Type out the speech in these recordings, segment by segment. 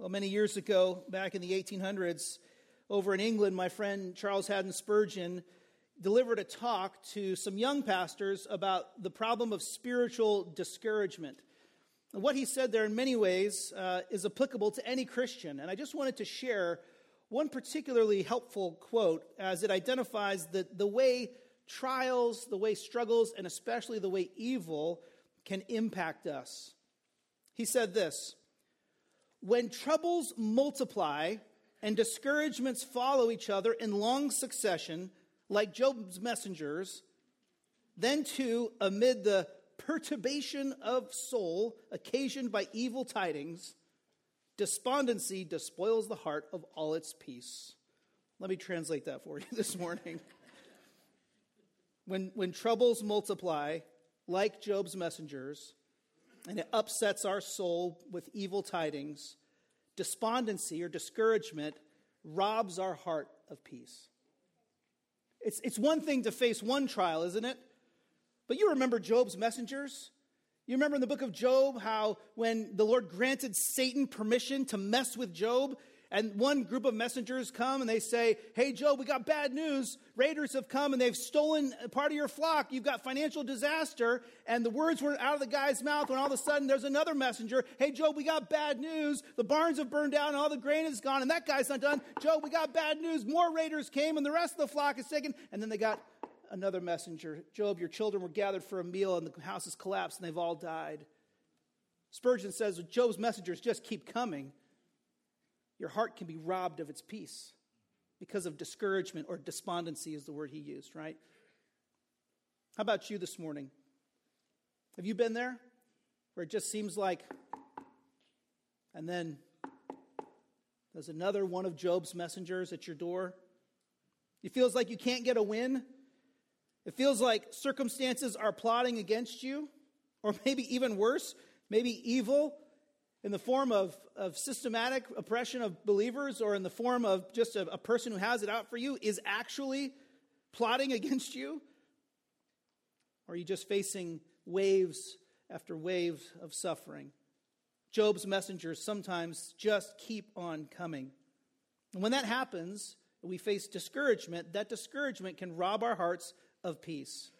Well, many years ago, back in the 1800s, over in England, my friend Charles Haddon Spurgeon delivered a talk to some young pastors about the problem of spiritual discouragement. And what he said there, in many ways, uh, is applicable to any Christian. And I just wanted to share one particularly helpful quote as it identifies the, the way trials, the way struggles, and especially the way evil can impact us. He said this when troubles multiply and discouragements follow each other in long succession, like Job's messengers, then too, amid the perturbation of soul occasioned by evil tidings, despondency despoils the heart of all its peace. Let me translate that for you this morning. when, when troubles multiply, like Job's messengers, and it upsets our soul with evil tidings, despondency or discouragement robs our heart of peace. It's, it's one thing to face one trial, isn't it? But you remember Job's messengers? You remember in the book of Job how when the Lord granted Satan permission to mess with Job, and one group of messengers come and they say, Hey, Job, we got bad news. Raiders have come and they've stolen part of your flock. You've got financial disaster. And the words were out of the guy's mouth when all of a sudden there's another messenger. Hey, Job, we got bad news. The barns have burned down and all the grain is gone. And that guy's not done. Job, we got bad news. More raiders came and the rest of the flock is taken. And then they got another messenger. Job, your children were gathered for a meal and the house has collapsed and they've all died. Spurgeon says Job's messengers just keep coming your heart can be robbed of its peace because of discouragement or despondency, is the word he used, right? How about you this morning? Have you been there where it just seems like, and then there's another one of Job's messengers at your door? It feels like you can't get a win. It feels like circumstances are plotting against you, or maybe even worse, maybe evil in the form of, of systematic oppression of believers or in the form of just a, a person who has it out for you is actually plotting against you? Or are you just facing waves after waves of suffering? Job's messengers sometimes just keep on coming. And when that happens, we face discouragement, that discouragement can rob our hearts of peace.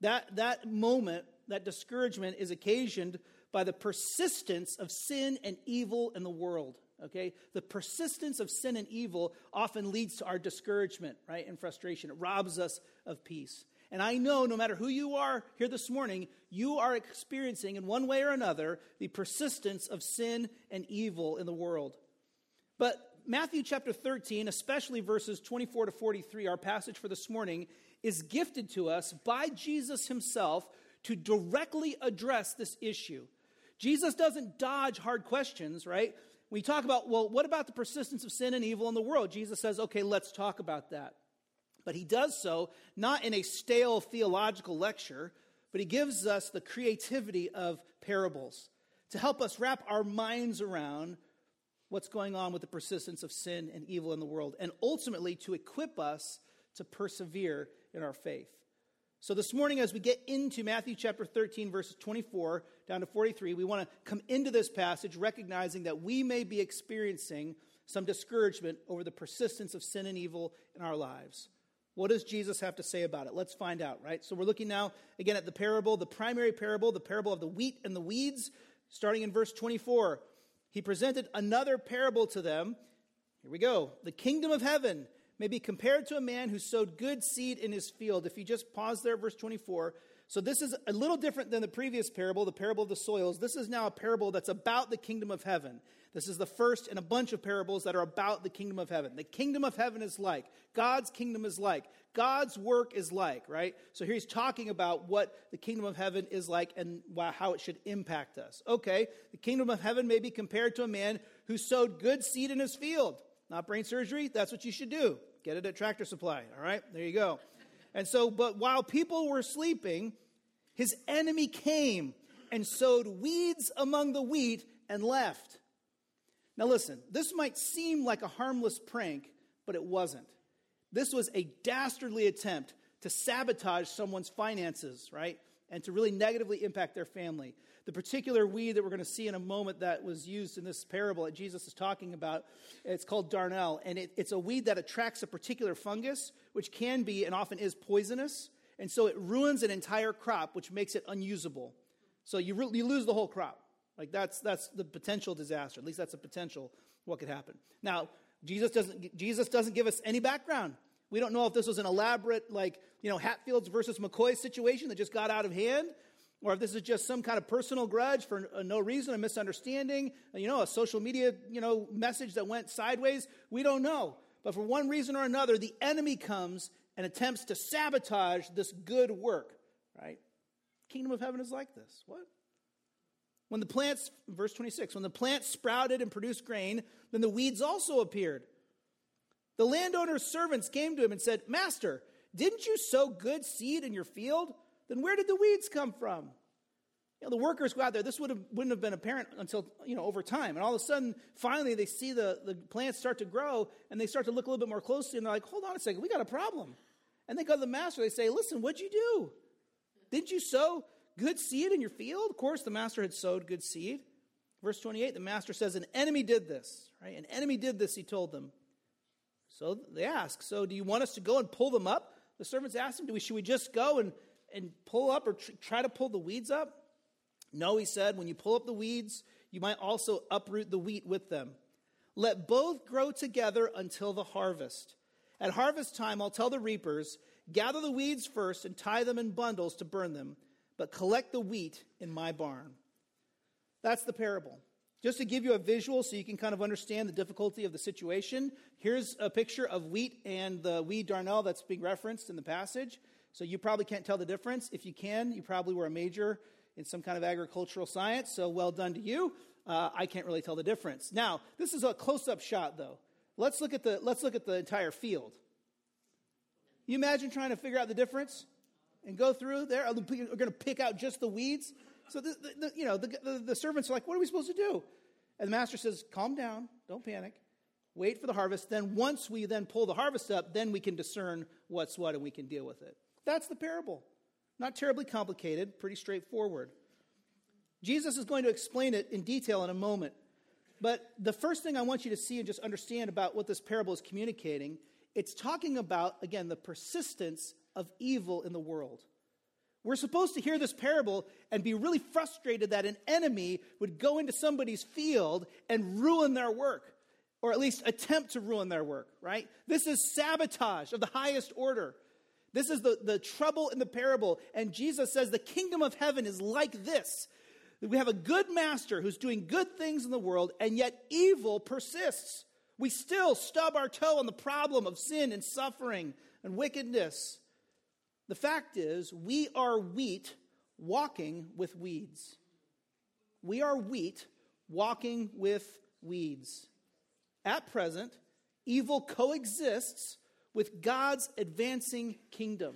That, that moment, that discouragement is occasioned by the persistence of sin and evil in the world. Okay? The persistence of sin and evil often leads to our discouragement, right? And frustration. It robs us of peace. And I know no matter who you are here this morning, you are experiencing in one way or another the persistence of sin and evil in the world. But Matthew chapter 13, especially verses 24 to 43, our passage for this morning, is gifted to us by Jesus himself to directly address this issue. Jesus doesn't dodge hard questions, right? We talk about, well, what about the persistence of sin and evil in the world? Jesus says, okay, let's talk about that. But he does so not in a stale theological lecture, but he gives us the creativity of parables to help us wrap our minds around what's going on with the persistence of sin and evil in the world, and ultimately to equip us to persevere in our faith. So, this morning, as we get into Matthew chapter 13, verses 24 down to 43, we want to come into this passage recognizing that we may be experiencing some discouragement over the persistence of sin and evil in our lives. What does Jesus have to say about it? Let's find out, right? So, we're looking now again at the parable, the primary parable, the parable of the wheat and the weeds, starting in verse 24. He presented another parable to them. Here we go. The kingdom of heaven may be compared to a man who sowed good seed in his field. If you just pause there, verse 24. So this is a little different than the previous parable, the parable of the soils. This is now a parable that's about the kingdom of heaven. This is the first in a bunch of parables that are about the kingdom of heaven. The kingdom of heaven is like, God's kingdom is like, God's work is like, right? So here he's talking about what the kingdom of heaven is like and how it should impact us. Okay, the kingdom of heaven may be compared to a man who sowed good seed in his field. Not brain surgery, that's what you should do. Get it at Tractor Supply. All right, there you go. And so, but while people were sleeping, his enemy came and sowed weeds among the wheat and left. Now, listen, this might seem like a harmless prank, but it wasn't. This was a dastardly attempt to sabotage someone's finances, right? and to really negatively impact their family. The particular weed that we're going to see in a moment that was used in this parable that Jesus is talking about, it's called darnel, and it, it's a weed that attracts a particular fungus, which can be and often is poisonous, and so it ruins an entire crop, which makes it unusable. So you, re- you lose the whole crop. Like that's that's the potential disaster. At least that's a potential what could happen. Now, Jesus doesn't Jesus doesn't give us any background. We don't know if this was an elaborate, like, you know, Hatfields versus McCoy situation that just got out of hand, or if this is just some kind of personal grudge for uh, no reason, a misunderstanding, you know, a social media, you know, message that went sideways. We don't know. But for one reason or another, the enemy comes and attempts to sabotage this good work, right? Kingdom of heaven is like this. What? When the plants, verse 26, when the plants sprouted and produced grain, then the weeds also appeared. The landowner's servants came to him and said, Master, didn't you sow good seed in your field? Then where did the weeds come from? You know, the workers go out there. This would have, wouldn't have been apparent until, you know, over time. And all of a sudden, finally, they see the, the plants start to grow and they start to look a little bit more closely and they're like, hold on a second, we got a problem. And they go to the master. They say, listen, what'd you do? Didn't you sow good seed in your field? Of course, the master had sowed good seed. Verse 28, the master says, An enemy did this, right? An enemy did this, he told them. So they ask, So do you want us to go and pull them up? The servants asked him, do we, Should we just go and, and pull up or tr- try to pull the weeds up? No, he said, When you pull up the weeds, you might also uproot the wheat with them. Let both grow together until the harvest. At harvest time, I'll tell the reapers, Gather the weeds first and tie them in bundles to burn them, but collect the wheat in my barn. That's the parable. Just to give you a visual so you can kind of understand the difficulty of the situation, here's a picture of wheat and the weed darnel that's being referenced in the passage. So you probably can't tell the difference. If you can, you probably were a major in some kind of agricultural science, so well done to you. Uh, I can't really tell the difference. Now, this is a close-up shot, though. Let's look at the let's look at the entire field. You imagine trying to figure out the difference and go through there. Are going to pick out just the weeds? So, the, the, the you know, the, the, the servants are like, what are we supposed to do? And the master says, calm down, don't panic. Wait for the harvest. Then, once we then pull the harvest up, then we can discern what's what and we can deal with it. That's the parable. Not terribly complicated, pretty straightforward. Jesus is going to explain it in detail in a moment. But the first thing I want you to see and just understand about what this parable is communicating, it's talking about, again, the persistence of evil in the world. We're supposed to hear this parable and be really frustrated that an enemy would go into somebody's field and ruin their work, or at least attempt to ruin their work, right? This is sabotage of the highest order. This is the, the trouble in the parable. And Jesus says the kingdom of heaven is like this. We have a good master who's doing good things in the world, and yet evil persists. We still stub our toe on the problem of sin and suffering and wickedness. The fact is, we are wheat walking with weeds. We are wheat walking with weeds. At present, evil coexists with God's advancing kingdom.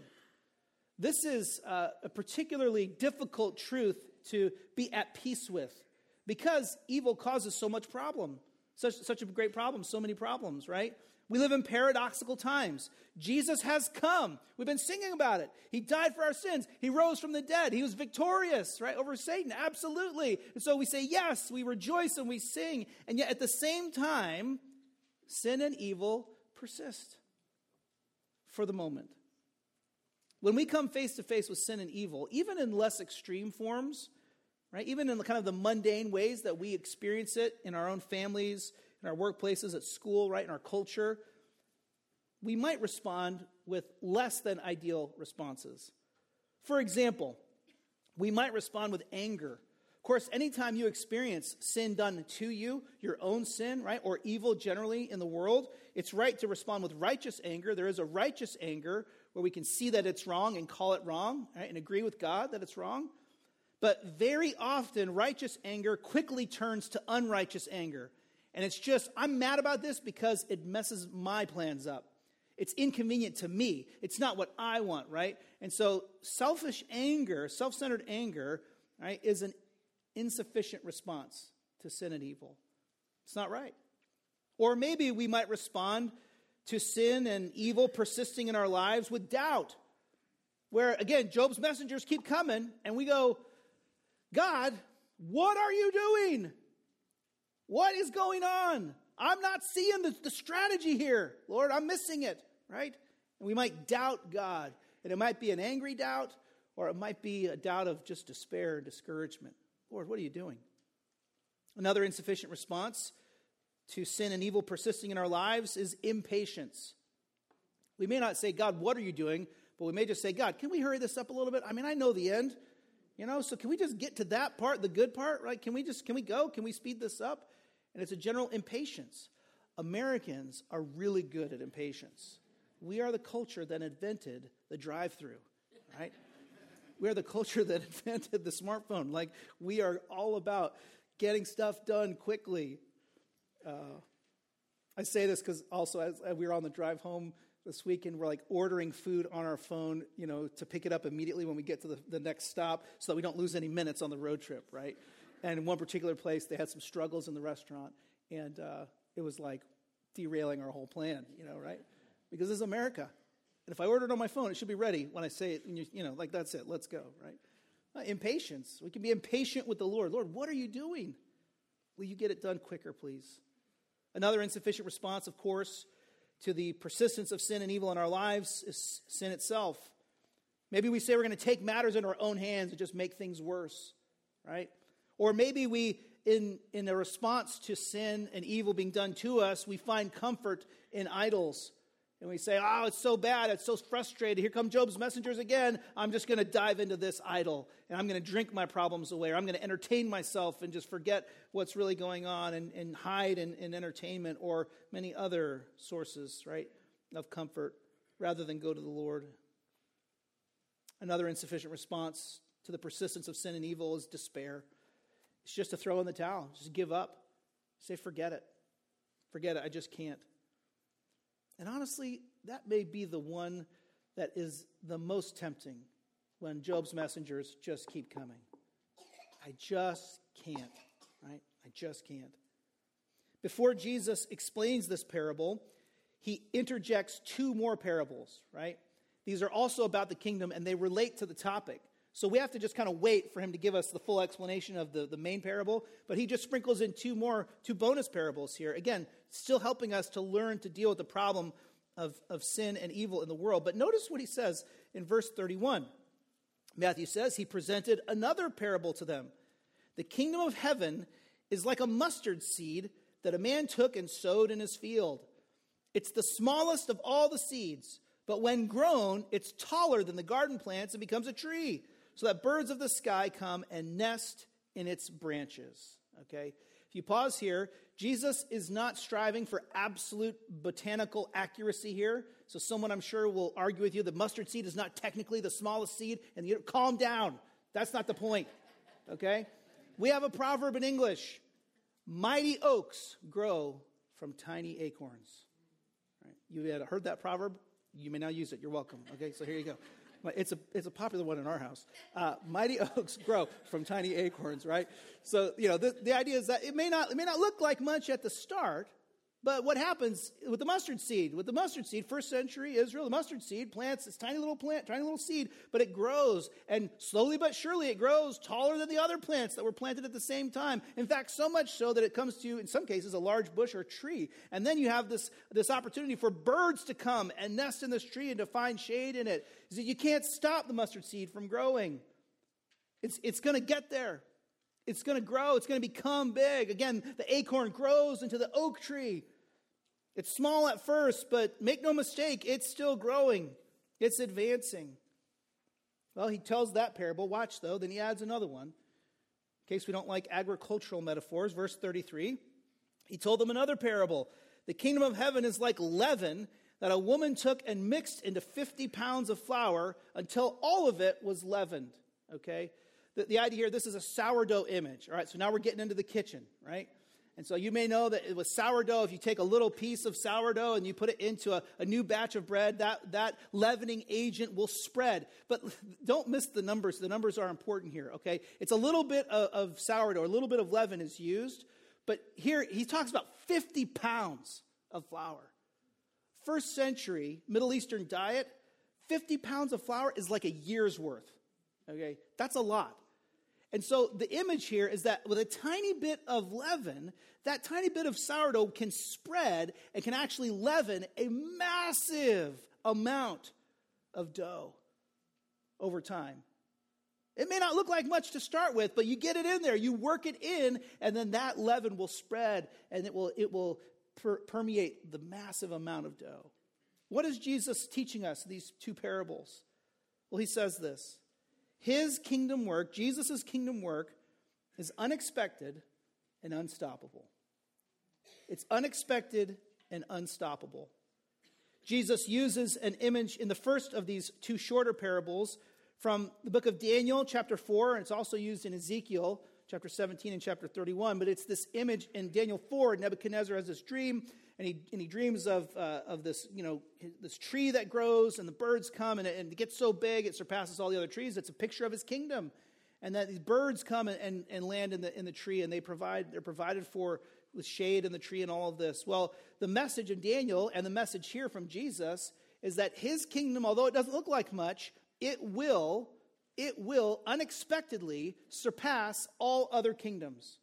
This is uh, a particularly difficult truth to be at peace with because evil causes so much problem. Such, such a great problem, so many problems, right? We live in paradoxical times. Jesus has come. We've been singing about it. He died for our sins. He rose from the dead. He was victorious, right, over Satan. Absolutely. And so we say, yes, we rejoice and we sing. And yet at the same time, sin and evil persist for the moment. When we come face to face with sin and evil, even in less extreme forms, right, even in the kind of the mundane ways that we experience it in our own families, in our workplaces, at school, right, in our culture, we might respond with less than ideal responses. For example, we might respond with anger. Of course, anytime you experience sin done to you, your own sin, right, or evil generally in the world, it's right to respond with righteous anger. There is a righteous anger where we can see that it's wrong and call it wrong, right, and agree with God that it's wrong. But very often, righteous anger quickly turns to unrighteous anger. And it's just, I'm mad about this because it messes my plans up. It's inconvenient to me. It's not what I want, right? And so selfish anger, self centered anger, right, is an insufficient response to sin and evil. It's not right. Or maybe we might respond to sin and evil persisting in our lives with doubt. where, again, Job's messengers keep coming, and we go, God, what are you doing? What is going on? I'm not seeing the, the strategy here. Lord, I'm missing it, right? And we might doubt God. And it might be an angry doubt, or it might be a doubt of just despair and discouragement. Lord, what are you doing? Another insufficient response to sin and evil persisting in our lives is impatience. We may not say, God, what are you doing? But we may just say, God, can we hurry this up a little bit? I mean, I know the end. You know, so can we just get to that part, the good part, right? Can we just, can we go? Can we speed this up? And it's a general impatience. Americans are really good at impatience. We are the culture that invented the drive through, right? We are the culture that invented the smartphone. Like, we are all about getting stuff done quickly. Uh, I say this because also, as, as we were on the drive home this weekend, we're like ordering food on our phone, you know, to pick it up immediately when we get to the, the next stop so that we don't lose any minutes on the road trip, right? And in one particular place, they had some struggles in the restaurant, and uh, it was like derailing our whole plan, you know, right? Because this is America. And if I order it on my phone, it should be ready when I say it, you, you know, like that's it, let's go, right? Uh, impatience. We can be impatient with the Lord. Lord, what are you doing? Will you get it done quicker, please? Another insufficient response, of course, to the persistence of sin and evil in our lives is sin itself. Maybe we say we're going to take matters in our own hands and just make things worse, right? Or maybe we, in, in a response to sin and evil being done to us, we find comfort in idols. And we say, oh, it's so bad. It's so frustrated. Here come Job's messengers again. I'm just going to dive into this idol and I'm going to drink my problems away or I'm going to entertain myself and just forget what's really going on and, and hide in, in entertainment or many other sources, right, of comfort rather than go to the Lord. Another insufficient response to the persistence of sin and evil is despair. It's just to throw in the towel, just give up. Say, forget it. Forget it. I just can't. And honestly, that may be the one that is the most tempting when Job's messengers just keep coming. I just can't, right? I just can't. Before Jesus explains this parable, he interjects two more parables, right? These are also about the kingdom and they relate to the topic. So we have to just kind of wait for him to give us the full explanation of the, the main parable. But he just sprinkles in two more, two bonus parables here. Again, still helping us to learn to deal with the problem of, of sin and evil in the world. But notice what he says in verse 31. Matthew says, He presented another parable to them. The kingdom of heaven is like a mustard seed that a man took and sowed in his field. It's the smallest of all the seeds, but when grown, it's taller than the garden plants and becomes a tree so that birds of the sky come and nest in its branches. Okay? If you pause here, Jesus is not striving for absolute botanical accuracy here. So, someone I'm sure will argue with you the mustard seed is not technically the smallest seed, and you calm down. That's not the point. Okay? We have a proverb in English mighty oaks grow from tiny acorns. Right? You had heard that proverb? You may now use it. You're welcome. Okay, so here you go. It's a, it's a popular one in our house. Uh, mighty oaks grow from tiny acorns, right? So, you know, the, the idea is that it may, not, it may not look like much at the start, but what happens with the mustard seed? With the mustard seed, first century Israel, the mustard seed plants this tiny little plant, tiny little seed, but it grows, and slowly but surely it grows taller than the other plants that were planted at the same time. In fact, so much so that it comes to, in some cases, a large bush or tree. And then you have this, this opportunity for birds to come and nest in this tree and to find shade in it. you can't stop the mustard seed from growing. It's, it's going to get there. It's going to grow. It's going to become big. Again, the acorn grows into the oak tree. It's small at first, but make no mistake, it's still growing, it's advancing. Well, he tells that parable. Watch, though. Then he adds another one. In case we don't like agricultural metaphors, verse 33. He told them another parable. The kingdom of heaven is like leaven that a woman took and mixed into 50 pounds of flour until all of it was leavened. Okay? The, the idea here, this is a sourdough image. All right, so now we're getting into the kitchen, right? And so you may know that it was sourdough, if you take a little piece of sourdough and you put it into a, a, new batch of bread, that, that leavening agent will spread. But don't miss the numbers. The numbers are important here, okay? It's a little bit of, of sourdough, a little bit of leaven is used. But here he talks about 50 pounds of flour. First century Middle Eastern diet, 50 pounds of flour is like a year's worth. Okay? That's a lot. And so the image here is that with a tiny bit of leaven, that tiny bit of sourdough can spread and can actually leaven a massive amount of dough over time. It may not look like much to start with, but you get it in there, you work it in, and then that leaven will spread and it will, it will per- permeate the massive amount of dough. What is Jesus teaching us, these two parables? Well, he says this His kingdom work, Jesus' kingdom work, is unexpected and unstoppable. It's unexpected and unstoppable. Jesus uses an image in the first of these two shorter parables from the book of Daniel, chapter 4, and it's also used in Ezekiel, chapter 17 and chapter 31. But it's this image in Daniel 4. Nebuchadnezzar has this dream, and he, and he dreams of, uh, of this, you know, this tree that grows, and the birds come, and it, and it gets so big it surpasses all the other trees. It's a picture of his kingdom. And that these birds come and, and, and land in the, in the tree, and they provide, they're provided for with shade in the tree and all of this. Well, the message in Daniel and the message here from Jesus is that his kingdom, although it doesn't look like much, it will, it will unexpectedly surpass all other kingdoms.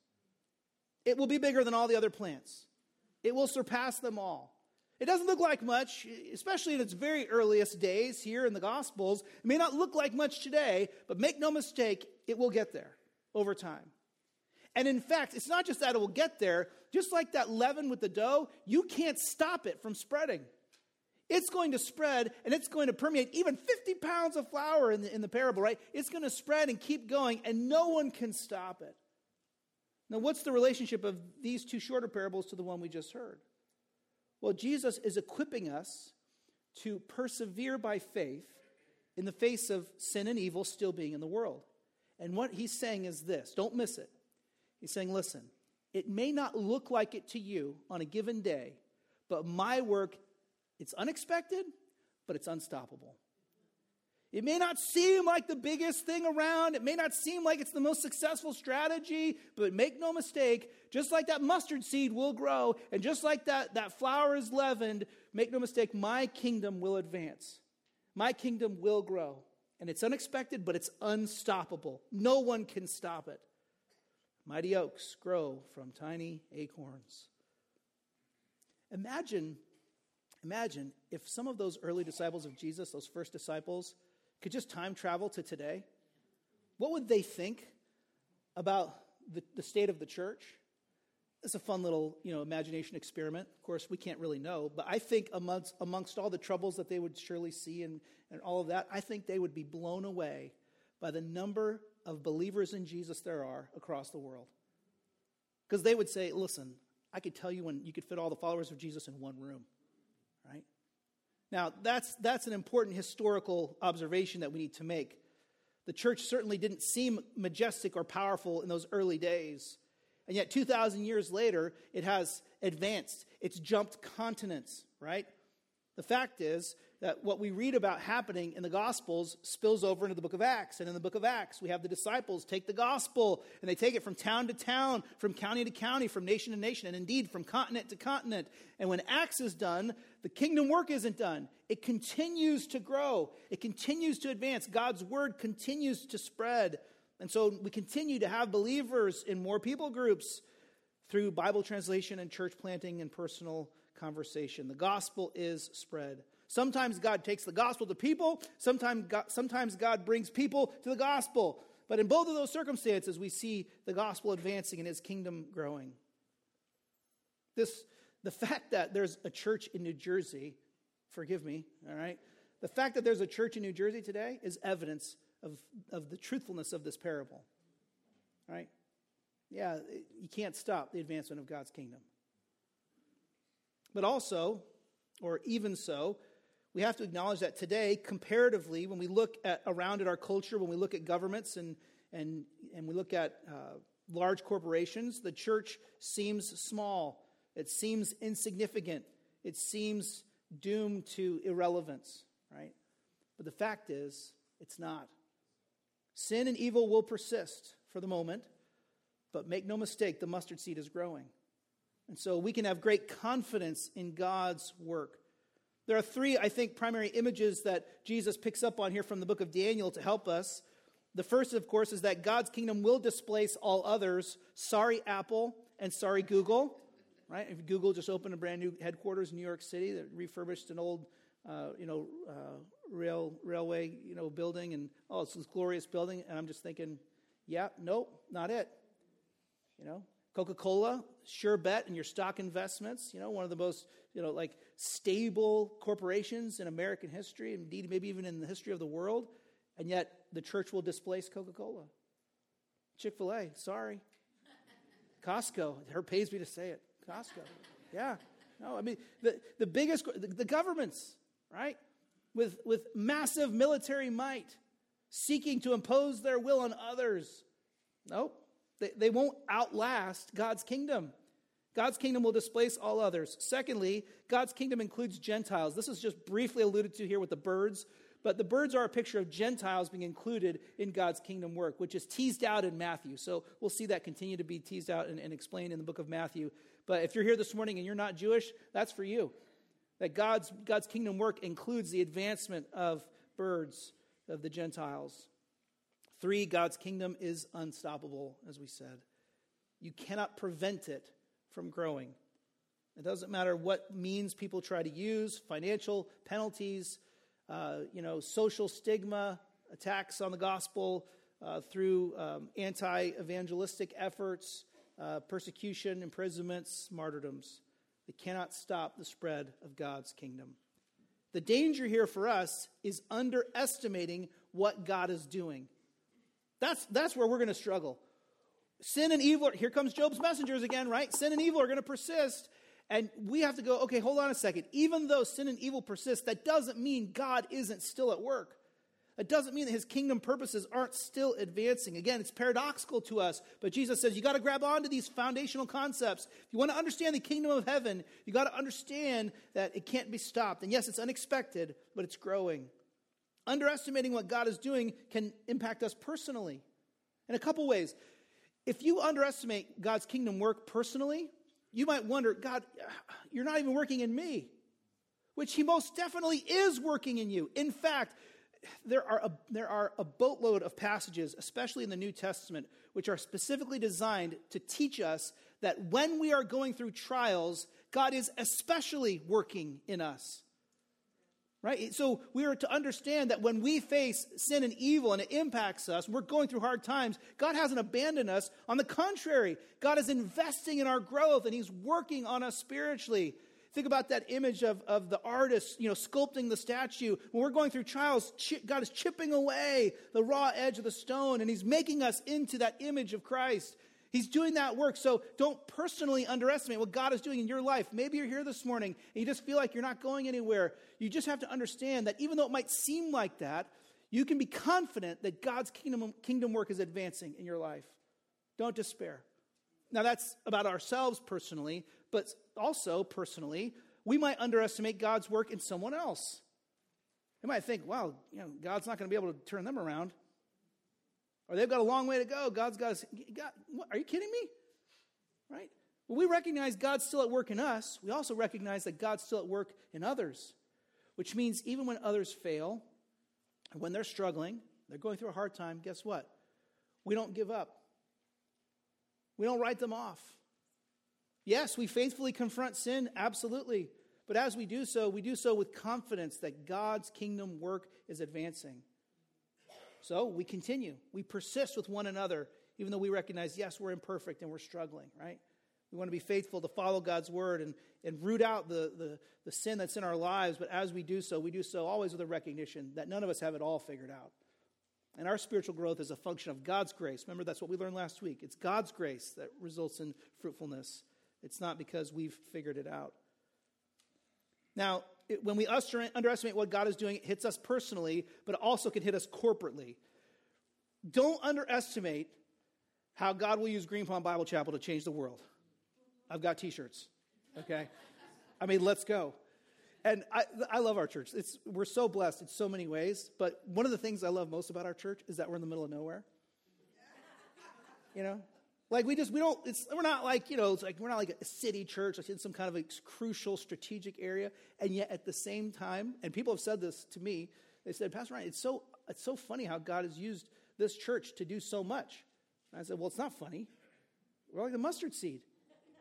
It will be bigger than all the other plants. It will surpass them all. It doesn't look like much, especially in its very earliest days here in the Gospels. It may not look like much today, but make no mistake, it will get there over time. And in fact, it's not just that it will get there, just like that leaven with the dough, you can't stop it from spreading. It's going to spread and it's going to permeate even 50 pounds of flour in the, in the parable, right? It's going to spread and keep going, and no one can stop it. Now, what's the relationship of these two shorter parables to the one we just heard? Well, Jesus is equipping us to persevere by faith in the face of sin and evil still being in the world. And what he's saying is this don't miss it. He's saying, listen, it may not look like it to you on a given day, but my work, it's unexpected, but it's unstoppable. It may not seem like the biggest thing around. It may not seem like it's the most successful strategy, but make no mistake, just like that mustard seed will grow, and just like that, that flour is leavened, make no mistake, my kingdom will advance. My kingdom will grow. And it's unexpected, but it's unstoppable. No one can stop it. Mighty oaks grow from tiny acorns. Imagine, imagine if some of those early disciples of Jesus, those first disciples, could just time travel to today. What would they think about the, the state of the church? It's a fun little, you know, imagination experiment. Of course, we can't really know, but I think amongst, amongst all the troubles that they would surely see and, and all of that, I think they would be blown away by the number of believers in Jesus there are across the world. Because they would say, listen, I could tell you when you could fit all the followers of Jesus in one room? Now, that's, that's an important historical observation that we need to make. The church certainly didn't seem majestic or powerful in those early days. And yet, 2,000 years later, it has advanced. It's jumped continents, right? The fact is that what we read about happening in the Gospels spills over into the book of Acts. And in the book of Acts, we have the disciples take the gospel and they take it from town to town, from county to county, from nation to nation, and indeed from continent to continent. And when Acts is done, the kingdom work isn't done. It continues to grow, it continues to advance. God's word continues to spread. And so we continue to have believers in more people groups through Bible translation and church planting and personal conversation. The gospel is spread. Sometimes God takes the gospel to people, sometimes God, sometimes God brings people to the gospel. But in both of those circumstances, we see the gospel advancing and his kingdom growing. This, the fact that there's a church in New Jersey, forgive me, all right? The fact that there's a church in New Jersey today is evidence of, of the truthfulness of this parable, right? Yeah, you can't stop the advancement of God's kingdom. But also, or even so, we have to acknowledge that today, comparatively, when we look at around at our culture, when we look at governments and and and we look at uh, large corporations, the church seems small. It seems insignificant. It seems doomed to irrelevance, right? But the fact is, it's not. Sin and evil will persist for the moment, but make no mistake, the mustard seed is growing. And so we can have great confidence in God's work. There are three, I think, primary images that Jesus picks up on here from the book of Daniel to help us. The first, of course, is that God's kingdom will displace all others. Sorry, Apple, and sorry, Google. Right? If Google just opened a brand new headquarters in New York City that refurbished an old, uh, you know, uh, rail railway, you know, building, and oh, it's this glorious building, and I'm just thinking, yeah, nope, not it. You know, Coca Cola, sure bet in your stock investments, you know, one of the most, you know, like stable corporations in American history, indeed, maybe even in the history of the world, and yet the church will displace Coca Cola. Chick fil A, sorry. Costco, her pays me to say it. Costco, yeah. No, I mean, the, the biggest, the, the governments, right, with, with massive military might, seeking to impose their will on others. Nope. They, they won't outlast God's kingdom. God's kingdom will displace all others. Secondly, God's kingdom includes Gentiles. This is just briefly alluded to here with the birds, but the birds are a picture of Gentiles being included in God's kingdom work, which is teased out in Matthew. So we'll see that continue to be teased out and, and explained in the book of Matthew. But if you're here this morning and you're not Jewish, that's for you. That God's, God's kingdom work includes the advancement of birds, of the Gentiles. Three, God's kingdom is unstoppable, as we said. You cannot prevent it from growing. It doesn't matter what means people try to use financial penalties, uh, you know, social stigma, attacks on the gospel uh, through um, anti evangelistic efforts, uh, persecution, imprisonments, martyrdoms. They cannot stop the spread of God's kingdom. The danger here for us is underestimating what God is doing. That's, that's where we're going to struggle. Sin and evil, here comes Job's messengers again, right? Sin and evil are going to persist. And we have to go, okay, hold on a second. Even though sin and evil persist, that doesn't mean God isn't still at work. It doesn't mean that his kingdom purposes aren't still advancing. Again, it's paradoxical to us, but Jesus says you got to grab onto these foundational concepts. If you want to understand the kingdom of heaven, you got to understand that it can't be stopped. And yes, it's unexpected, but it's growing. Underestimating what God is doing can impact us personally in a couple ways. If you underestimate God's kingdom work personally, you might wonder, God, you're not even working in me, which He most definitely is working in you. In fact, there are, a, there are a boatload of passages, especially in the New Testament, which are specifically designed to teach us that when we are going through trials, God is especially working in us. Right? So we are to understand that when we face sin and evil and it impacts us, we're going through hard times, God hasn't abandoned us. On the contrary, God is investing in our growth and He's working on us spiritually. Think about that image of, of the artist, you know, sculpting the statue. When we're going through trials, God is chipping away the raw edge of the stone and He's making us into that image of Christ. He's doing that work. So don't personally underestimate what God is doing in your life. Maybe you're here this morning and you just feel like you're not going anywhere. You just have to understand that even though it might seem like that, you can be confident that God's kingdom, kingdom work is advancing in your life. Don't despair. Now, that's about ourselves personally, but also personally, we might underestimate God's work in someone else. You might think, wow, you know, God's not going to be able to turn them around or they've got a long way to go. God's got, God, what, are you kidding me? Right? When we recognize God's still at work in us, we also recognize that God's still at work in others, which means even when others fail, when they're struggling, they're going through a hard time, guess what? We don't give up. We don't write them off. Yes, we faithfully confront sin, absolutely. But as we do so, we do so with confidence that God's kingdom work is advancing. So we continue. We persist with one another, even though we recognize, yes, we're imperfect and we're struggling, right? We want to be faithful to follow God's word and, and root out the, the, the sin that's in our lives. But as we do so, we do so always with a recognition that none of us have it all figured out. And our spiritual growth is a function of God's grace. Remember, that's what we learned last week. It's God's grace that results in fruitfulness, it's not because we've figured it out. Now, when we underestimate what God is doing, it hits us personally, but it also can hit us corporately. Don't underestimate how God will use Green Pond Bible Chapel to change the world. I've got t shirts, okay? I mean, let's go. And I, I love our church. It's, we're so blessed in so many ways, but one of the things I love most about our church is that we're in the middle of nowhere. You know? Like we just we don't. It's we're not like you know. It's like we're not like a city church, like in some kind of a crucial strategic area. And yet at the same time, and people have said this to me. They said, Pastor Ryan, it's so it's so funny how God has used this church to do so much. And I said, Well, it's not funny. We're like the mustard seed,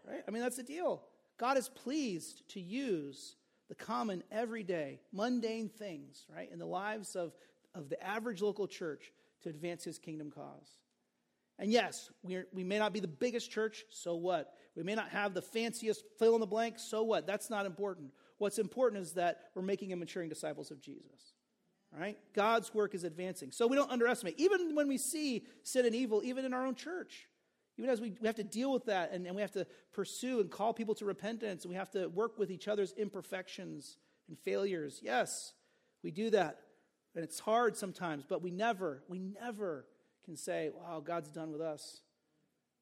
right? I mean, that's the deal. God is pleased to use the common, everyday, mundane things, right, in the lives of, of the average local church to advance his kingdom cause. And yes, we we may not be the biggest church, so what? We may not have the fanciest fill in the blank, so what? That's not important. What's important is that we're making and maturing disciples of Jesus. Right? God's work is advancing. So we don't underestimate. Even when we see sin and evil, even in our own church, even as we, we have to deal with that and, and we have to pursue and call people to repentance, and we have to work with each other's imperfections and failures. Yes, we do that. And it's hard sometimes, but we never, we never can say, wow, God's done with us.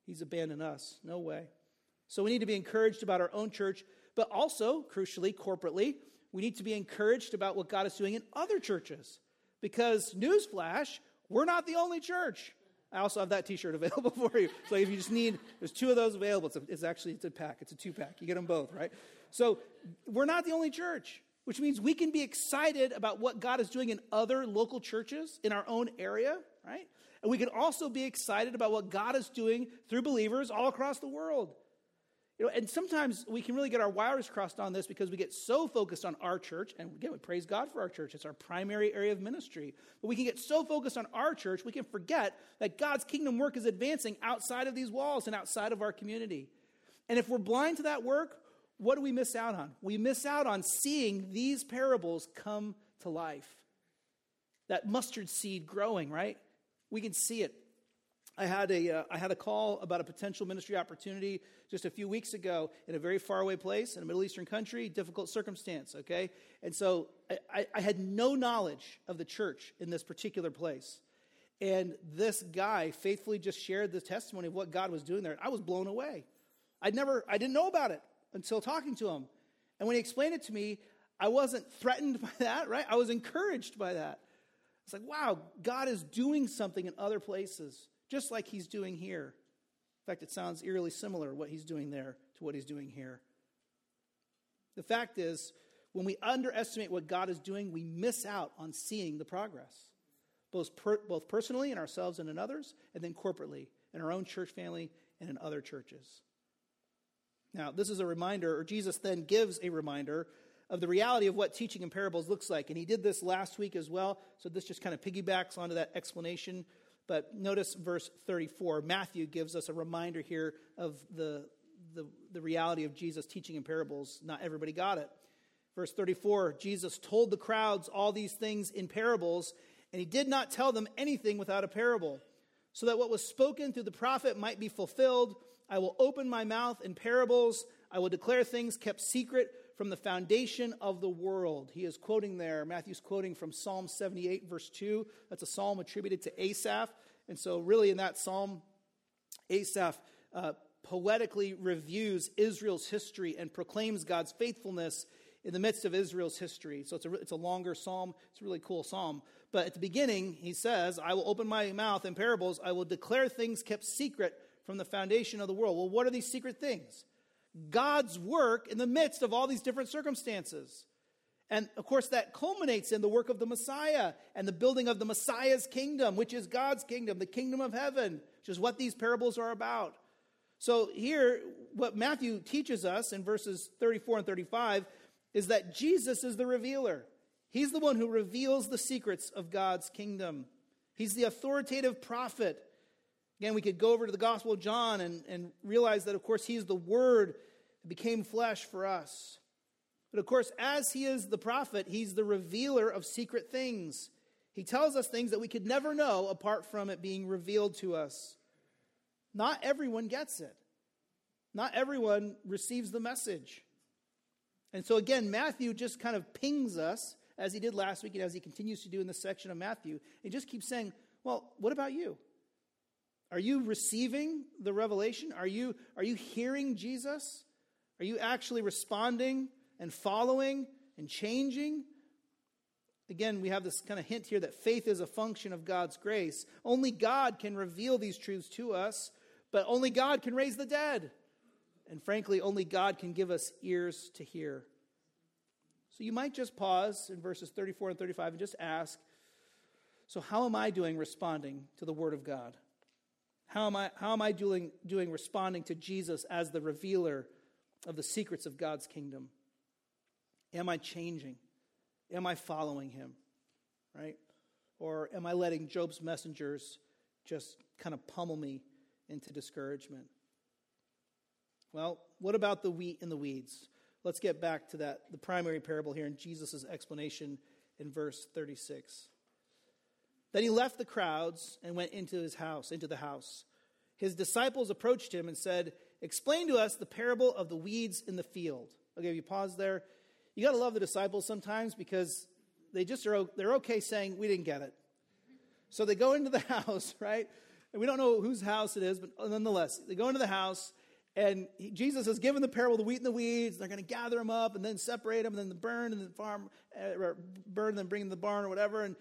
He's abandoned us. No way. So we need to be encouraged about our own church, but also, crucially, corporately, we need to be encouraged about what God is doing in other churches. Because, newsflash, we're not the only church. I also have that T-shirt available for you. So if you just need, there's two of those available. It's, a, it's actually it's a pack. It's a two pack. You get them both, right? So we're not the only church, which means we can be excited about what God is doing in other local churches in our own area, right? And we can also be excited about what God is doing through believers all across the world. You know, and sometimes we can really get our wires crossed on this because we get so focused on our church, and again, we praise God for our church. It's our primary area of ministry. But we can get so focused on our church, we can forget that God's kingdom work is advancing outside of these walls and outside of our community. And if we're blind to that work, what do we miss out on? We miss out on seeing these parables come to life. That mustard seed growing, right? We can see it. I had, a, uh, I had a call about a potential ministry opportunity just a few weeks ago in a very faraway place in a Middle Eastern country, difficult circumstance, okay? And so I, I had no knowledge of the church in this particular place. And this guy faithfully just shared the testimony of what God was doing there. I was blown away. I'd never, I didn't know about it until talking to him. And when he explained it to me, I wasn't threatened by that, right? I was encouraged by that. It's like, wow, God is doing something in other places just like he's doing here. In fact, it sounds eerily similar what he's doing there to what he's doing here. The fact is, when we underestimate what God is doing, we miss out on seeing the progress, both, per, both personally in ourselves and in others, and then corporately in our own church family and in other churches. Now, this is a reminder, or Jesus then gives a reminder of the reality of what teaching in parables looks like. And he did this last week as well, so this just kind of piggybacks onto that explanation but notice verse 34. Matthew gives us a reminder here of the, the, the, reality of Jesus teaching in parables. Not everybody got it. Verse 34 Jesus told the crowds all these things in parables, and he did not tell them anything without a parable, so that what was spoken through the prophet might be fulfilled. I will open my mouth in parables, I will declare things kept secret from the foundation of the world. He is quoting there, Matthew's quoting from Psalm 78, verse 2. That's a psalm attributed to Asaph. And so, really, in that psalm, Asaph uh, poetically reviews Israel's history and proclaims God's faithfulness in the midst of Israel's history. So, it's a, it's a longer psalm. It's a really cool psalm. But at the beginning, he says, I will open my mouth in parables, I will declare things kept secret from the foundation of the world. Well, what are these secret things? God's work in the midst of all these different circumstances. And of course, that culminates in the work of the Messiah and the building of the Messiah's kingdom, which is God's kingdom, the kingdom of heaven, which is what these parables are about. So, here, what Matthew teaches us in verses 34 and 35 is that Jesus is the revealer. He's the one who reveals the secrets of God's kingdom. He's the authoritative prophet. Again, we could go over to the Gospel of John and, and realize that, of course, he's the Word that became flesh for us. But of course, as he is the prophet, he's the revealer of secret things. He tells us things that we could never know apart from it being revealed to us. Not everyone gets it, not everyone receives the message. And so, again, Matthew just kind of pings us, as he did last week and as he continues to do in this section of Matthew. and just keeps saying, Well, what about you? Are you receiving the revelation? Are you, are you hearing Jesus? Are you actually responding and following and changing? Again, we have this kind of hint here that faith is a function of God's grace. Only God can reveal these truths to us, but only God can raise the dead. And frankly, only God can give us ears to hear. So you might just pause in verses 34 and 35 and just ask so, how am I doing responding to the Word of God? How am I, how am I doing, doing responding to Jesus as the revealer of the secrets of God's kingdom? Am I changing? Am I following Him? Right? Or am I letting Job's messengers just kind of pummel me into discouragement? Well, what about the wheat and the weeds? Let's get back to that, the primary parable here in Jesus' explanation in verse 36. Then he left the crowds and went into his house, into the house. His disciples approached him and said, Explain to us the parable of the weeds in the field. Okay, if you pause there, you got to love the disciples sometimes because they just are they're okay saying we didn't get it. So they go into the house, right? And we don't know whose house it is, but nonetheless, they go into the house and he, Jesus has given the parable of the wheat and the weeds. They're going to gather them up and then separate them, and then the burn and the farm, uh, burn and bring them to the barn or whatever. And,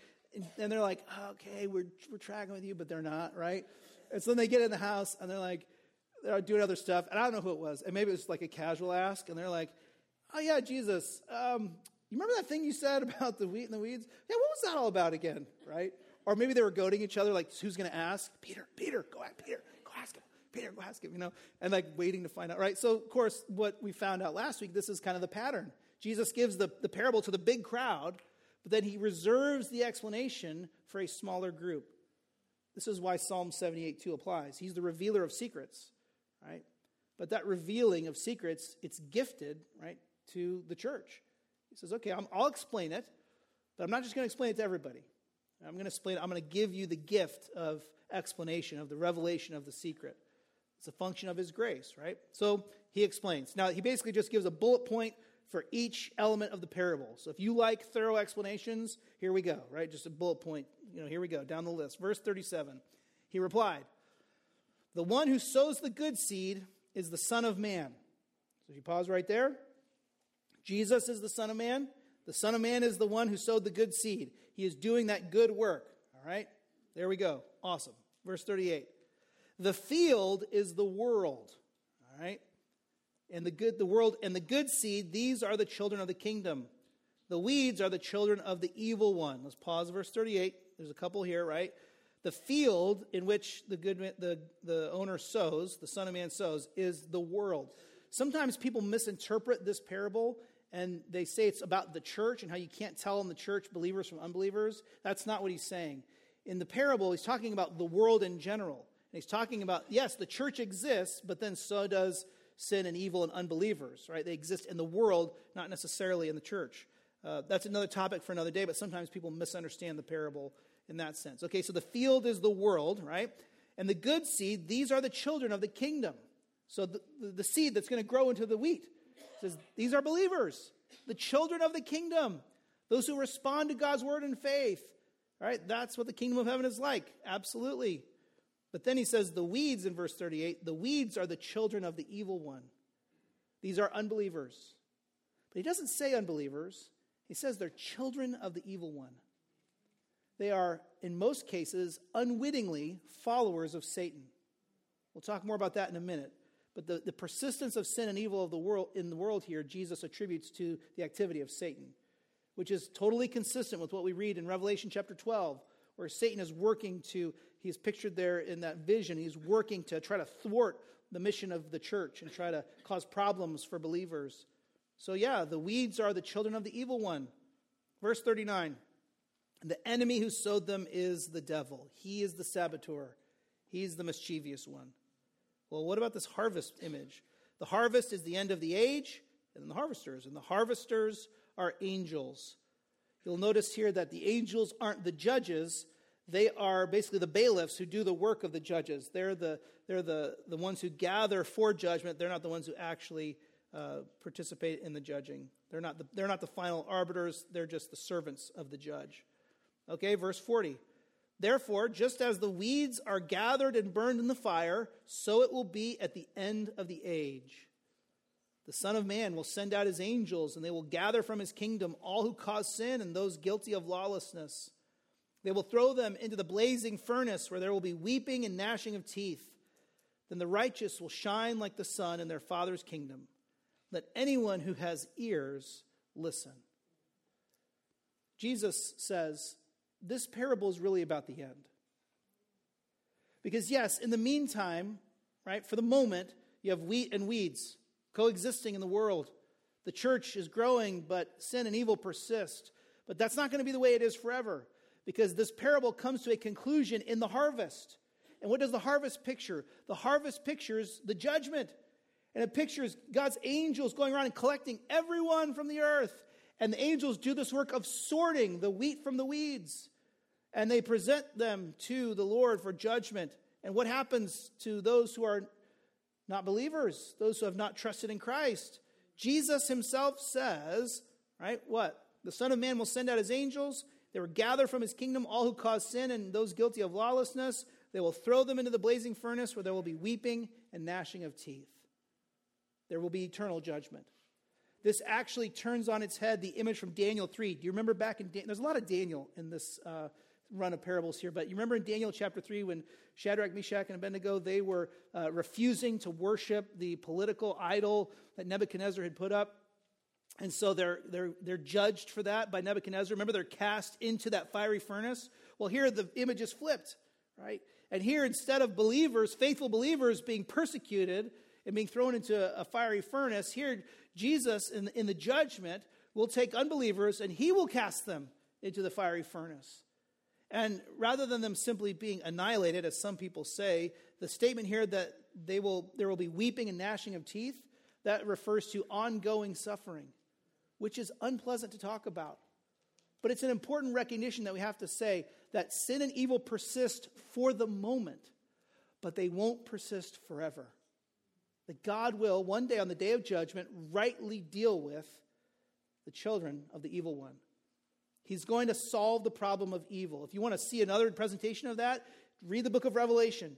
and they're like, okay, we're, we're tracking with you, but they're not, right? And so then they get in the house and they're like, they're doing other stuff. And I don't know who it was. And maybe it was like a casual ask. And they're like, oh, yeah, Jesus, um, you remember that thing you said about the wheat and the weeds? Yeah, what was that all about again, right? Or maybe they were goading each other, like, who's going to ask? Peter, Peter, go ahead, Peter, go ask him. Peter, go ask him, you know, and like waiting to find out, right? So, of course, what we found out last week, this is kind of the pattern. Jesus gives the, the parable to the big crowd, but then he reserves the explanation for a smaller group. This is why Psalm 78 2 applies. He's the revealer of secrets, right? But that revealing of secrets, it's gifted, right, to the church. He says, okay, i will explain it, but I'm not just going to explain it to everybody. I'm going to explain, it, I'm going to give you the gift of explanation, of the revelation of the secret. It's a function of his grace, right? So he explains. Now, he basically just gives a bullet point for each element of the parable. So if you like thorough explanations, here we go, right? Just a bullet point. You know, here we go, down the list. Verse 37. He replied, The one who sows the good seed is the Son of Man. So if you pause right there, Jesus is the Son of Man. The Son of Man is the one who sowed the good seed. He is doing that good work. All right? There we go. Awesome. Verse 38. The field is the world. All right? And the good the world and the good seed, these are the children of the kingdom. The weeds are the children of the evil one. Let's pause verse 38. There's a couple here, right? The field in which the good the, the owner sows, the son of man sows, is the world. Sometimes people misinterpret this parable and they say it's about the church and how you can't tell in the church believers from unbelievers. That's not what he's saying. In the parable, he's talking about the world in general. And he's talking about, yes, the church exists, but then so does sin and evil and unbelievers, right? They exist in the world, not necessarily in the church. Uh, that's another topic for another day, but sometimes people misunderstand the parable in that sense. Okay, so the field is the world, right? And the good seed, these are the children of the kingdom. So the, the, the seed that's going to grow into the wheat says, These are believers, the children of the kingdom, those who respond to God's word in faith. Right, that's what the kingdom of heaven is like. Absolutely. But then he says, the weeds in verse 38, the weeds are the children of the evil one. These are unbelievers. But he doesn't say unbelievers, he says they're children of the evil one. They are, in most cases, unwittingly followers of Satan. We'll talk more about that in a minute. But the, the persistence of sin and evil of the world in the world here, Jesus attributes to the activity of Satan, which is totally consistent with what we read in Revelation chapter 12, where Satan is working to, he's pictured there in that vision, he's working to try to thwart the mission of the church and try to cause problems for believers. So, yeah, the weeds are the children of the evil one. Verse 39 The enemy who sowed them is the devil, he is the saboteur, he's the mischievous one. Well, what about this harvest image? The harvest is the end of the age, and then the harvesters. And the harvesters are angels. You'll notice here that the angels aren't the judges, they are basically the bailiffs who do the work of the judges. They're the, they're the, the ones who gather for judgment. They're not the ones who actually uh, participate in the judging. They're not the, they're not the final arbiters, they're just the servants of the judge. Okay, verse 40. Therefore, just as the weeds are gathered and burned in the fire, so it will be at the end of the age. The Son of Man will send out his angels, and they will gather from his kingdom all who cause sin and those guilty of lawlessness. They will throw them into the blazing furnace, where there will be weeping and gnashing of teeth. then the righteous will shine like the sun in their Father's kingdom. Let anyone who has ears listen. Jesus says this parable is really about the end. Because, yes, in the meantime, right, for the moment, you have wheat and weeds coexisting in the world. The church is growing, but sin and evil persist. But that's not going to be the way it is forever because this parable comes to a conclusion in the harvest. And what does the harvest picture? The harvest pictures the judgment. And it pictures God's angels going around and collecting everyone from the earth. And the angels do this work of sorting the wheat from the weeds. And they present them to the Lord for judgment. And what happens to those who are not believers, those who have not trusted in Christ. Jesus himself says, right, what? The Son of Man will send out his angels. They will gather from his kingdom all who cause sin and those guilty of lawlessness. They will throw them into the blazing furnace where there will be weeping and gnashing of teeth. There will be eternal judgment. This actually turns on its head the image from Daniel 3. Do you remember back in Daniel? There's a lot of Daniel in this uh, run of parables here, but you remember in Daniel chapter 3 when Shadrach, Meshach, and Abednego, they were uh, refusing to worship the political idol that Nebuchadnezzar had put up. And so they're, they're, they're judged for that by Nebuchadnezzar. Remember, they're cast into that fiery furnace. Well, here the image is flipped, right? And here, instead of believers, faithful believers being persecuted and being thrown into a fiery furnace, here Jesus, in, in the judgment, will take unbelievers and he will cast them into the fiery furnace. And rather than them simply being annihilated, as some people say, the statement here that they will, there will be weeping and gnashing of teeth, that refers to ongoing suffering, which is unpleasant to talk about. But it's an important recognition that we have to say that sin and evil persist for the moment, but they won't persist forever. That God will, one day on the day of judgment, rightly deal with the children of the evil one. He's going to solve the problem of evil. If you want to see another presentation of that, read the book of Revelation.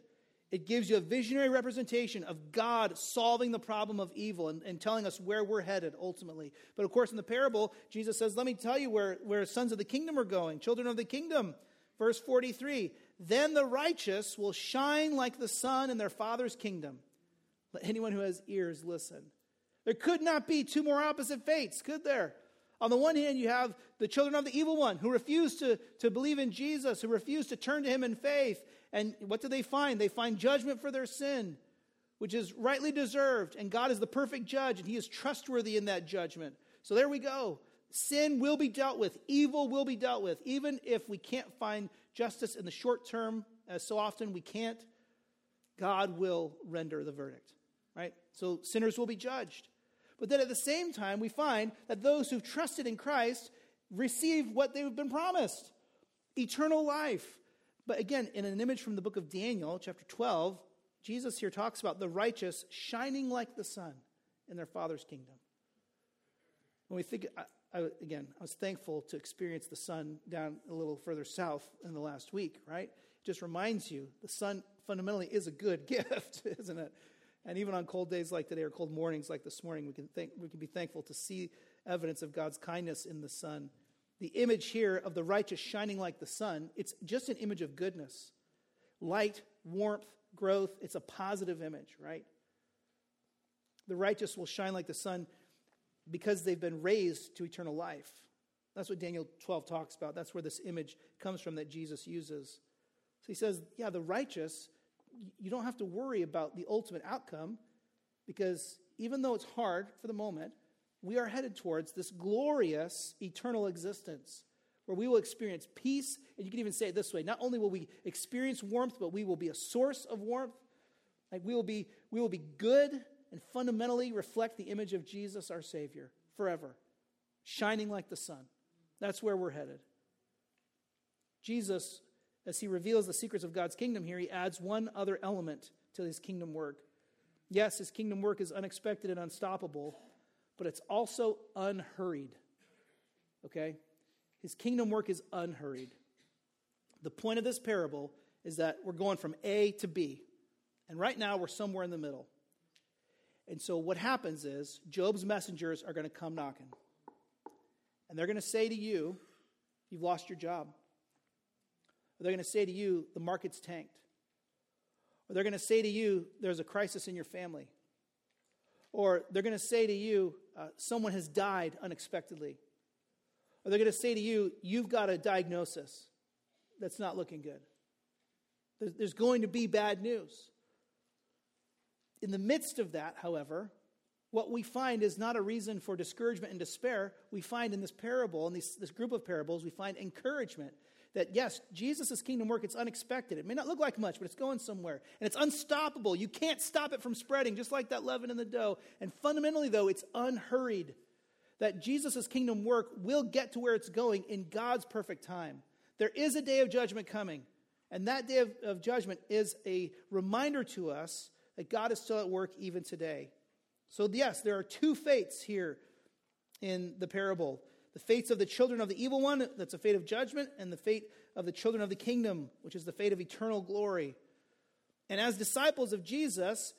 It gives you a visionary representation of God solving the problem of evil and, and, telling us where we're headed ultimately. But of course, in the parable, Jesus says, Let me tell you where, where sons of the kingdom are going, children of the kingdom. Verse 43 Then the righteous will shine like the sun in their Father's kingdom. Let anyone who has ears listen. There could not be two more opposite fates, could there? On the one hand, you have the children of the evil one who refuse to, to believe in Jesus, who refuse to turn to him in faith. And what do they find? They find judgment for their sin, which is rightly deserved. And God is the perfect judge, and he is trustworthy in that judgment. So there we go. Sin will be dealt with, evil will be dealt with. Even if we can't find justice in the short term, as so often we can't, God will render the verdict, right? So sinners will be judged. But then at the same time, we find that those who've trusted in Christ receive what they've been promised eternal life. But again, in an image from the book of Daniel, chapter 12, Jesus here talks about the righteous shining like the sun in their Father's kingdom. When we think, I, I, again, I was thankful to experience the sun down a little further south in the last week, right? It just reminds you the sun fundamentally is a good gift, isn't it? And even on cold days like today or cold mornings like this morning, we can, think, we can be thankful to see evidence of God's kindness in the sun. The image here of the righteous shining like the sun, it's just an image of goodness. Light, warmth, growth, it's a positive image, right? The righteous will shine like the sun because they've been raised to eternal life. That's what Daniel 12 talks about. That's where this image comes from that Jesus uses. So he says, yeah, the righteous you don't have to worry about the ultimate outcome because even though it's hard for the moment, we are headed towards this glorious eternal existence where we will experience peace. And you can even say it this way not only will we experience warmth, but we will be a source of warmth. Like we will be, we will be good and fundamentally reflect the image of Jesus, our Savior, forever, shining like the sun. That's where we're headed. Jesus as he reveals the secrets of God's kingdom here, he adds one other element to his kingdom work. Yes, his kingdom work is unexpected and unstoppable, but it's also unhurried. Okay? His kingdom work is unhurried. The point of this parable is that we're going from A to B. And right now we're somewhere in the middle. And so what happens is Job's messengers are going to come knocking. And they're going to say to you, You've lost your job. Or they're going to say to you, the market's tanked. Or they're going to say to you, there's a crisis in your family. Or they're going to say to you, uh, someone has died unexpectedly. Or they're going to say to you, you've got a diagnosis that's not looking good. There's, going to be bad news. In the midst of that, however, what we find is not a reason for discouragement and despair. We find in this parable, in this, this group of parables, we find encouragement that yes, Jesus' kingdom work, it's unexpected. It may not look like much, but it's going somewhere. And it's unstoppable. You can't stop it from spreading, just like that leaven in the dough. And fundamentally, though, it's unhurried. That Jesus' kingdom work will get to where it's going in God's perfect time. There is a day of judgment coming. And that day of, of judgment is a reminder to us that God is still at work even today. So, yes, there are two fates here in the parable the fates of the children of the evil one, that's a fate of judgment, and the fate of the children of the kingdom, which is the fate of eternal glory. And as disciples of Jesus,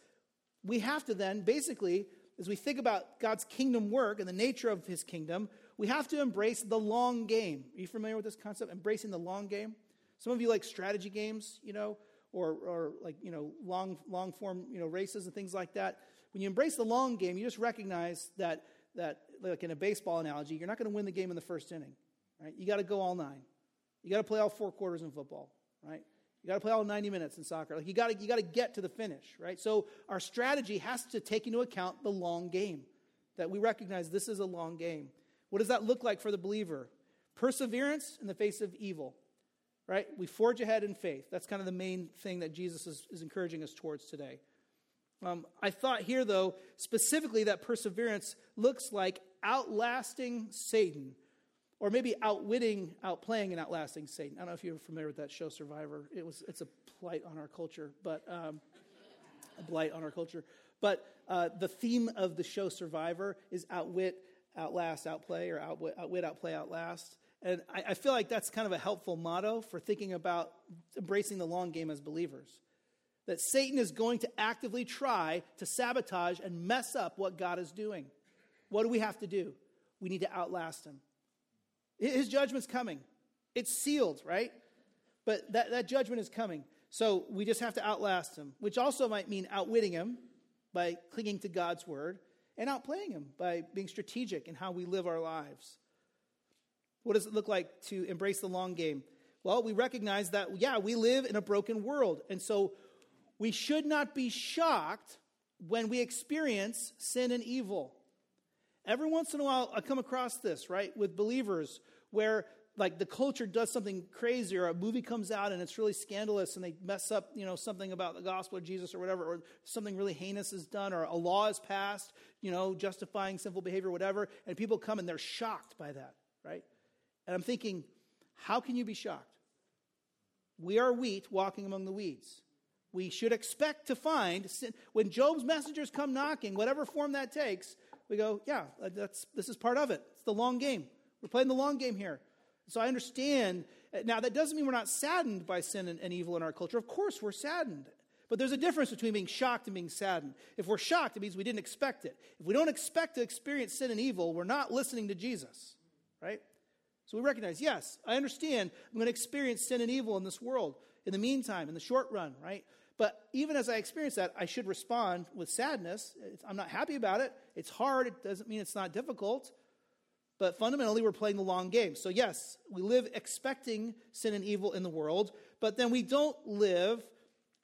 we have to then basically, as we think about God's kingdom work and the nature of his kingdom, we have to embrace the long game. Are you familiar with this concept? Embracing the long game? Some of you like strategy games, you know, or, or like, you know, long, long form, you know, races and things like that. When you embrace the long game, you just recognize that that, like in a baseball analogy, you're not going to win the game in the first inning, right? You got to go all nine. You got to play all four quarters in football, right? You got to play all 90 minutes in soccer. Like you got to you got to get to the finish, right? So our strategy has to take into account the long game. That we recognize this is a long game. What does that look like for the believer? Perseverance in the face of evil, right? We forge ahead in faith. That's kind of the main thing that Jesus is, is encouraging us towards today. Um, I thought here, though, specifically that perseverance looks like outlasting Satan, or maybe outwitting, outplaying, and outlasting Satan. I don't know if you're familiar with that show, Survivor. It was, it's a plight on our culture, but um, a blight on our culture. But uh, the theme of the show Survivor is outwit, outlast, outplay, or outwit, outwit outplay, outlast. And I, I feel like that's kind of a helpful motto for thinking about embracing the long game as believers that Satan is going to actively try to sabotage and mess up what God is doing. What do we have to do? We need to outlast him. His judgment's coming. It's sealed, right? But that, that judgment is coming. So we just have to outlast him, which also might mean outwitting him by clinging to God's word and outplaying him by being strategic in how we live our lives. What does it look like to embrace the long game? Well, we recognize that, yeah, we live in a broken world. And so we should not be shocked when we experience sin and evil. Every once in a while, I come across this, right, with believers where like the culture does something crazy or a movie comes out and it's really scandalous and they mess up you know something about the gospel of jesus or whatever or something really heinous is done or a law is passed you know justifying sinful behavior whatever and people come and they're shocked by that right? And i'm thinking how can you be shocked? We are wheat walking among the weeds we should expect to find when Job's messengers come knocking, whatever form that takes, we go, yeah, uh, that's, this is part of it. It's the long game. We're playing the long game here. So I understand. Uh, now, that doesn't mean we're not saddened by sin and, and evil in our culture. Of course, we're saddened. But there's a difference between being shocked and being saddened. If we're shocked, it means we didn't expect it. If we don't expect to experience sin and evil, we're not listening to Jesus, right? So we recognize, yes, I understand I'm going to experience sin and evil in this world. In the meantime, in the short run, right? But even as I experience that, I should respond with sadness. I'm not happy about it. It's hard. It doesn't mean it's not difficult. But fundamentally, we're playing the long game. So, yes, we live expecting sin and evil in the world, but then we don't live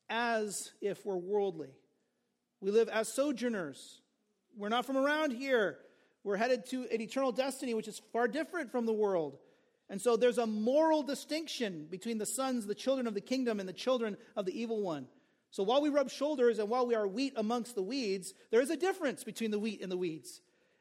as if we're worldly. We live as sojourners. We're not from around here. We're headed to an eternal destiny, which is far different from the world. And so there's a moral distinction between the sons, the children of the kingdom, and the children of the evil one. So while we rub shoulders and while we are wheat amongst the weeds, there is a difference between the wheat and the weeds.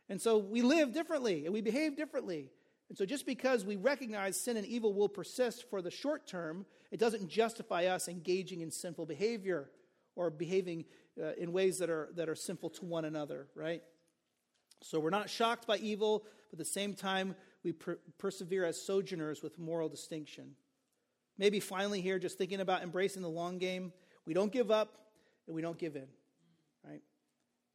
And so we live differently and we behave differently. And so just because we recognize sin and evil will persist for the short term, it doesn't justify us engaging in sinful behavior or behaving uh, in ways that are, that are sinful to one another, right? So we're not shocked by evil, but at the same time, we per- persevere as sojourners with moral distinction. Maybe finally, here, just thinking about embracing the long game. We don't give up and we don't give in, right?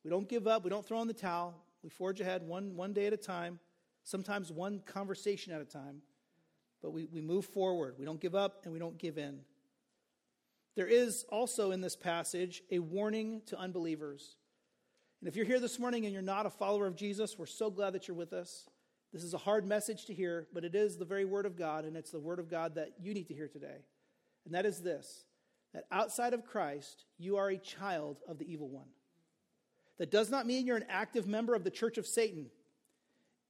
We don't give up. We don't throw in the towel. We forge ahead one, one day at a time, sometimes one conversation at a time. But we, we move forward. We don't give up and we don't give in. there is also in this passage a warning to unbelievers. And if you're here this morning and you're not a follower of Jesus, we're so glad that you're with us. This is a hard message to hear, but it is the very word of God, and it's the word of God that you need to hear today. And that is this that outside of Christ, you are a child of the evil one. That does not mean you're an active member of the church of Satan.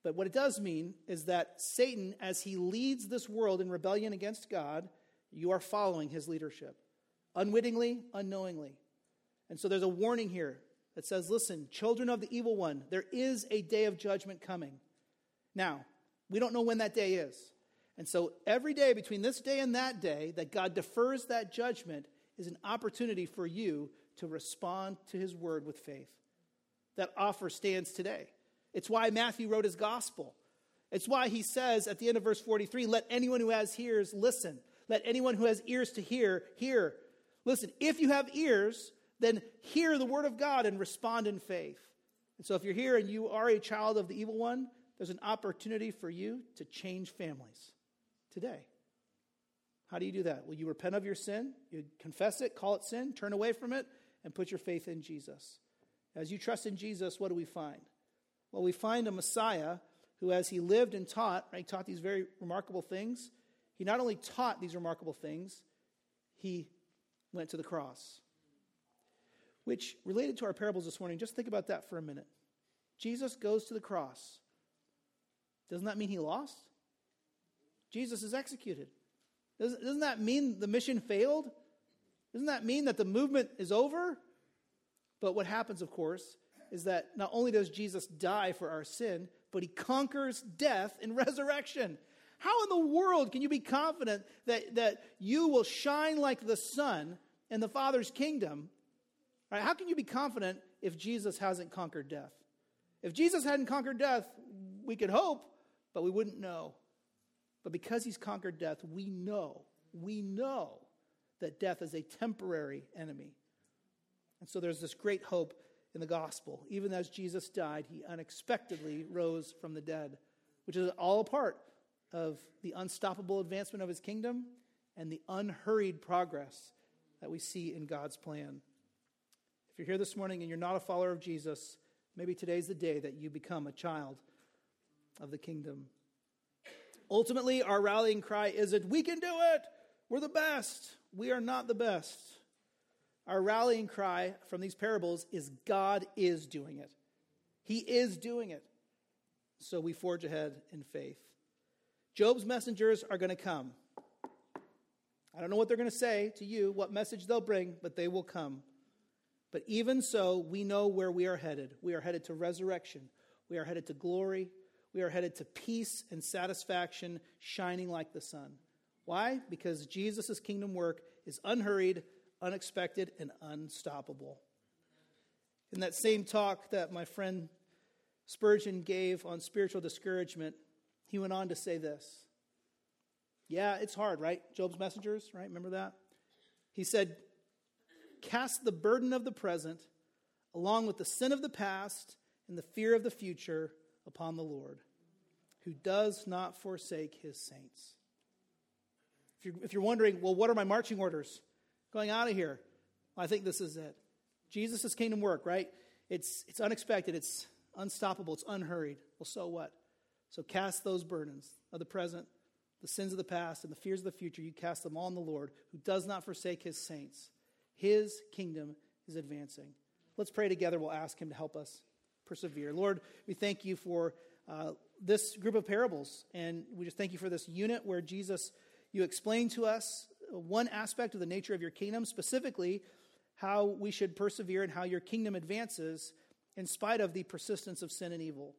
But what it does mean is that Satan, as he leads this world in rebellion against God, you are following his leadership, unwittingly, unknowingly. And so there's a warning here that says, listen, children of the evil one, there is a day of judgment coming. Now, we don't know when that day is. And so every day between this day and that day that God defers that judgment is an opportunity for you to respond to his word with faith. That offer stands today. It's why Matthew wrote his gospel. It's why he says at the end of verse 43 let anyone who has ears listen. Let anyone who has ears to hear, hear. Listen, if you have ears, then hear the word of God and respond in faith. And so if you're here and you are a child of the evil one, there's an opportunity for you to change families today. How do you do that? Well, you repent of your sin, you confess it, call it sin, turn away from it, and put your faith in Jesus. As you trust in Jesus, what do we find? Well, we find a Messiah who, as he lived and taught, right, taught these very remarkable things. He not only taught these remarkable things, he went to the cross. Which, related to our parables this morning, just think about that for a minute. Jesus goes to the cross. Doesn't that mean he lost? Jesus is executed. Doesn't, doesn't that mean the mission failed? Doesn't that mean that the movement is over? But what happens, of course, is that not only does Jesus die for our sin, but he conquers death in resurrection. How in the world can you be confident that, that you will shine like the sun in the Father's kingdom? Right? How can you be confident if Jesus hasn't conquered death? If Jesus hadn't conquered death, we could hope, but we wouldn't know. But because he's conquered death, we know, we know that death is a temporary enemy. And so there's this great hope in the gospel. Even as Jesus died, he unexpectedly rose from the dead, which is all a part of the unstoppable advancement of his kingdom and the unhurried progress that we see in God's plan. If you're here this morning and you're not a follower of Jesus, maybe today's the day that you become a child of the kingdom. Ultimately, our rallying cry isn't, we can do it, we're the best. We are not the best. Our rallying cry from these parables is God is doing it. He is doing it. So we forge ahead in faith. Job's messengers are going to come. I don't know what they're going to say to you, what message they'll bring, but they will come. But even so, we know where we are headed. We are headed to resurrection. We are headed to glory. We are headed to peace and satisfaction, shining like the sun. Why? Because Jesus' kingdom work is unhurried, unexpected, and unstoppable. In that same talk that my friend Spurgeon gave on spiritual discouragement, he went on to say this. Yeah, it's hard, right? Job's messengers, right? Remember that? He said, Cast the burden of the present, along with the sin of the past and the fear of the future, upon the Lord, who does not forsake his saints. If you're, if you're wondering, well, what are my marching orders? going out of here. Well, I think this is it. Jesus' kingdom work, right? It's, it's unexpected, it's unstoppable, it's unhurried. Well, so what? So cast those burdens of the present, the sins of the past, and the fears of the future. You cast them all on the Lord, who does not forsake his saints. His kingdom is advancing. Let's pray together. We'll ask him to help us persevere. Lord, we thank you for uh, this group of parables, and we just thank you for this unit where Jesus, you explain to us one aspect of the nature of your kingdom, specifically how we should persevere and how your kingdom advances in spite of the persistence of sin and evil.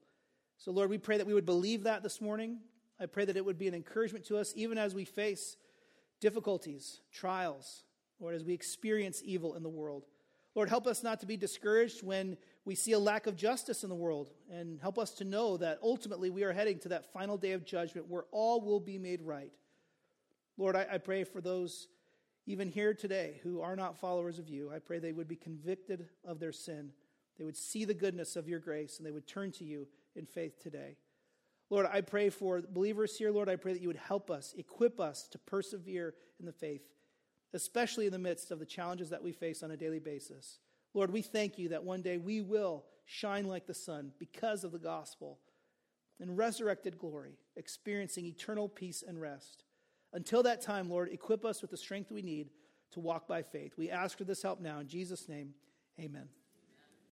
So, Lord, we pray that we would believe that this morning. I pray that it would be an encouragement to us even as we face difficulties, trials, Lord, as we experience evil in the world. Lord, help us not to be discouraged when we see a lack of justice in the world, and help us to know that ultimately we are heading to that final day of judgment where all will be made right. Lord, I, I pray for those even here today who are not followers of you. I pray they would be convicted of their sin. They would see the goodness of your grace and they would turn to you in faith today. Lord, I pray for believers here, Lord, I pray that you would help us, equip us to persevere in the faith. especially in the midst of the challenges that we face on a daily basis. Lord, we thank you that one day we will shine like the sun because of the gospel in resurrected glory, experiencing eternal peace and rest. Until that time, Lord, equip us with the strength we need to walk by faith. We ask for this help now. In Jesus' name, amen.